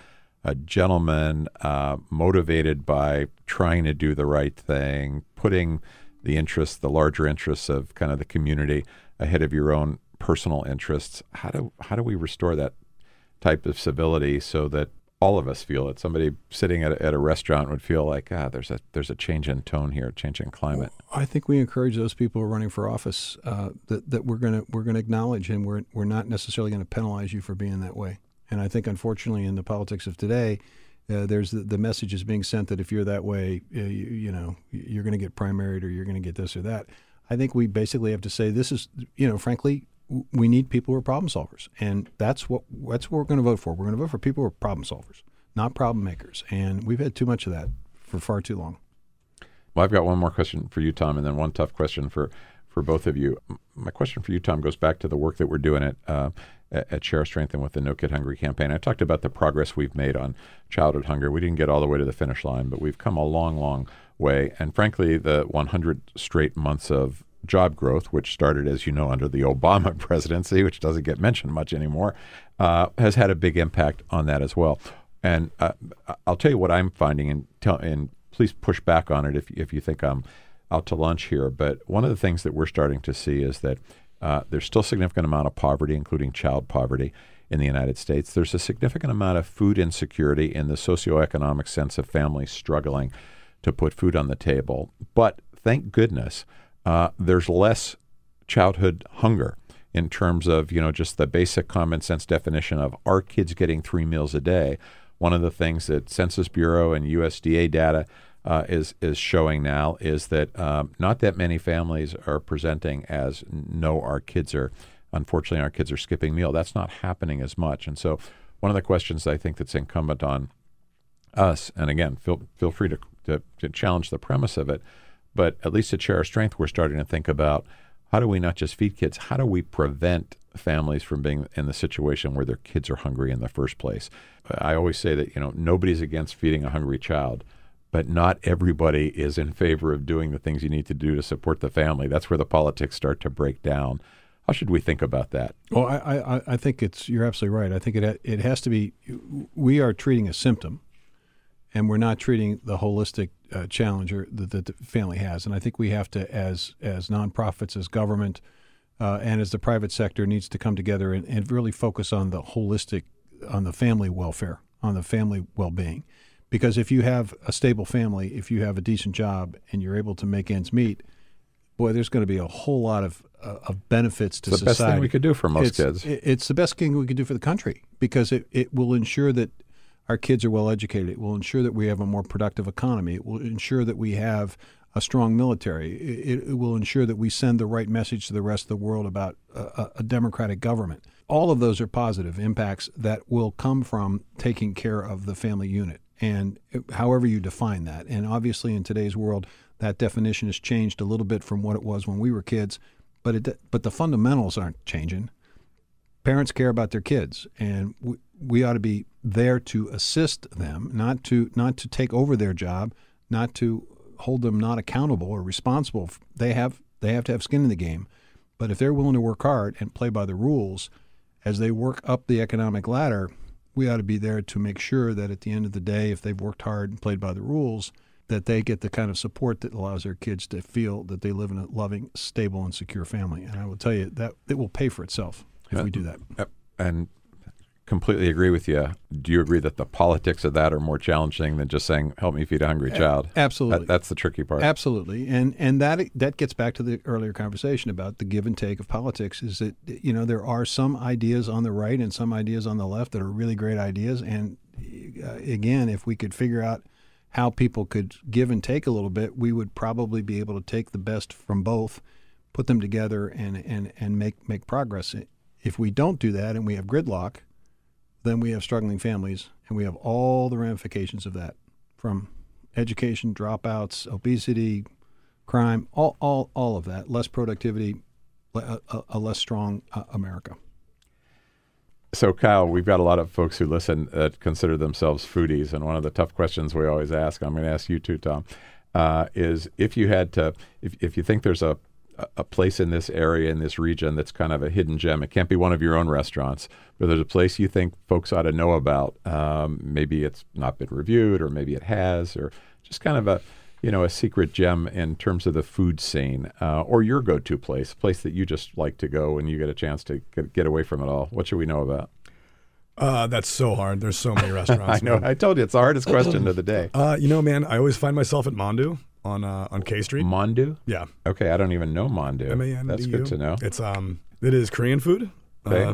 a gentleman, uh, motivated by trying to do the right thing, putting the interests, the larger interests of kind of the community ahead of your own personal interests. How do how do we restore that type of civility so that all of us feel it. Somebody sitting at a, at a restaurant would feel like, ah, there's a there's a change in tone here, a change in climate. I think we encourage those people running for office uh, that that we're gonna we're gonna acknowledge, and we're we're not necessarily to penalize you for being that way. And I think, unfortunately, in the politics of today, uh, there's the, the, message is being sent that if you're that way, uh, you, you, know, you're to get primaried or you're to get this or that. I think we basically have to say this is, you know, frankly, we need people who are problem solvers, and that's what that's what we're going to vote for. We're going to vote for people who are problem solvers, not problem makers, and we've had too much of that for far too long. Well, I've got one more question for you, Tom, and then one tough question for for both of you. My question for you, Tom, goes back to the work that we're doing at uh, at Share Strength and with the No Kid Hungry campaign. I talked about the progress we've made on childhood hunger. We didn't get all the way to the finish line, but we've come a long, long way. And frankly, the 100 straight months of job growth, which started, as you know, under the Obama presidency, which doesn't get mentioned much anymore, uh, has had a big impact on that as well. And uh, I'll tell you what I'm finding, and, tell, and please push back on it if, if you think I'm out to lunch here. But one of the things that we're starting to see is that uh, there's still a significant amount of poverty, including child poverty, in the United States. There's a significant amount of food insecurity in the socioeconomic sense of families struggling to put food on the table. But thank goodness uh, there's less childhood hunger in terms of you know just the basic common sense definition of are kids getting three meals a day. One of the things that Census Bureau and USDA data uh, is is showing now is that um, not that many families are presenting as no, our kids are unfortunately our kids are skipping meal. That's not happening as much, and so one of the questions I think that's incumbent on us, and again, feel feel free to, to, to challenge the premise of it, but at least at Share Our Strength, we're starting to think about how do we not just feed kids, how do we prevent families from being in the situation where their kids are hungry in the first place? I always say that, you know, nobody's against feeding a hungry child, but not everybody is in favor of doing the things you need to do to support the family. That's where the politics start to break down. How should we think about that? Well, I, I, I think it's you're absolutely right. I think it it has to be. We are treating a symptom, and we're not treating the holistic uh, challenge that, that, the family has. And I think we have to, as as nonprofits, as government, uh, and as the private sector, needs to come together and, and, really focus on the holistic, on the family welfare, on the family well being. Because if you have a stable family, if you have a decent job, and you're able to make ends meet, boy, there's going to be a whole lot of uh, of benefits to it's the society. best thing we could do for most it's, kids. It's the best thing we could do for the country because it, it will ensure that our kids are well educated. It will ensure that we have a more productive economy. It will ensure that we have a strong military. It, it will ensure that we send the right message to the rest of the world about a, a democratic government. All of those are positive impacts that will come from taking care of the family unit, and however you define that. And obviously, in today's world, that definition has changed a little bit from what it was when we were kids, but it, but the fundamentals aren't changing. Parents care about their kids, and we, we ought to be there to assist them, not to not to take over their job, not to hold them not accountable or responsible. They have they have to have skin in the game. But if they're willing to work hard and play by the rules as they work up the economic ladder, we ought to be there to make sure that at the end of the day, if they've worked hard and played by the rules, that they get the kind of support that allows their kids to feel that they live in a loving, stable, and secure family. And I will tell you that it will pay for itself if we do that. And completely agree with you. Do you agree that the politics of that are more challenging than just saying "help me feed a hungry child"? Absolutely, that, that's the tricky part. Absolutely, and and that that gets back to the earlier conversation about the give and take of politics. Is that you know there are some ideas on the right and some ideas on the left that are really great ideas, and uh, again, if we could figure out how people could give and take a little bit, we would probably be able to take the best from both, put them together, and and and make make progress. If we don't do that, and we have gridlock, then we have struggling families, and we have all the ramifications of that, from education dropouts, obesity, crime, all all all of that, less productivity, a, a, less strong uh, America. So, Kyle, we've got a lot of folks who listen that consider themselves foodies, and one of the tough questions we always ask, I'm going to ask you too, Tom, uh, is if you had to, if, if you think there's a a place in this area in this region that's kind of a hidden gem. It can't be one of your own restaurants, but there's a place you think folks ought to know about. Um, maybe it's not been reviewed, or maybe it has, or just kind of a you know, a secret gem in terms of the food scene, uh, or your go-to place, place that you just like to go when you get a chance to get, get away from it all? What should we know about? Uh, that's so hard. There's so many restaurants. I know. I told you it's the hardest question of the day. Uh, you know, man, I always find myself at Mandu on uh, on K Street. Mandu? Yeah. Okay, I don't even know Mandu. M-A-N-D-U. That's good to know. It's um, it is Korean food. Okay. Uh,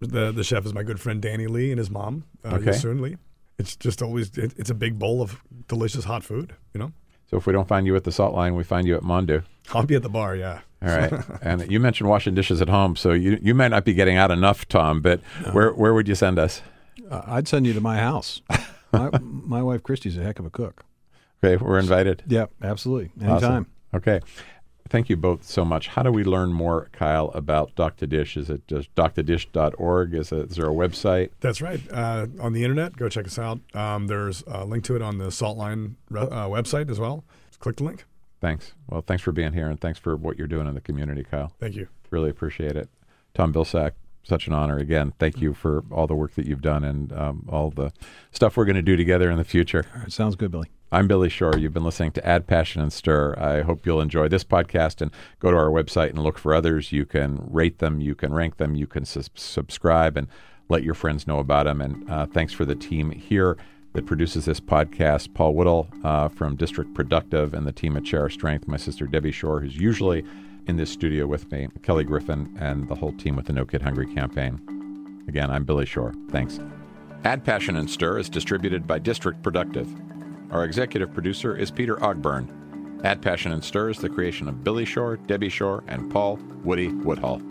the the chef is my good friend Danny Lee and his mom, uh, Okay. Yosun Lee. It's just always it, it's a big bowl of delicious hot food. You know, So if we don't find you at the Salt Line, we find you at Mandu. I'll be at the bar. Yeah. All right. and you mentioned washing dishes at home, so you you might not be getting out enough, Tom. But where where would you send us? Uh, I'd send you to my house. my, my wife Christy's a heck of a cook. Okay, we're invited. Yeah, absolutely. Awesome. Anytime. Okay. Thank you both so much. How do we learn more, Kyle, about Dr. Dish? Is it just drdish.org? Is, it, is there a website? That's right. Uh, on the internet, go check us out. Um, there's a link to it on the Saltline re- uh, website as well. Just click the link. Thanks. Well, thanks for being here and thanks for what you're doing in the community, Kyle. Thank you. Really appreciate it. Tom Vilsack, such an honor. Again, thank you for all the work that you've done and um, all the stuff we're going to do together in the future. All right, sounds good, Billy. I'm Billy Shore. You've been listening to Add Passion and Stir. I hope you'll enjoy this podcast and go to our website and look for others. You can rate them, you can rank them, you can subscribe and let your friends know about them. And uh, thanks for the team here that produces this podcast Paul Woodhull uh, from District Productive and the team at Share Strength, my sister Debbie Shore, who's usually in this studio with me, Kelly Griffin, and the whole team with the No Kid Hungry campaign. Again, I'm Billy Shore. Thanks. Add Passion and Stir is distributed by District Productive. Our executive producer is Peter Ogburn. Add Passion and Stir is the creation of Billy Shore, Debbie Shore, and Paul Woody Woodhull.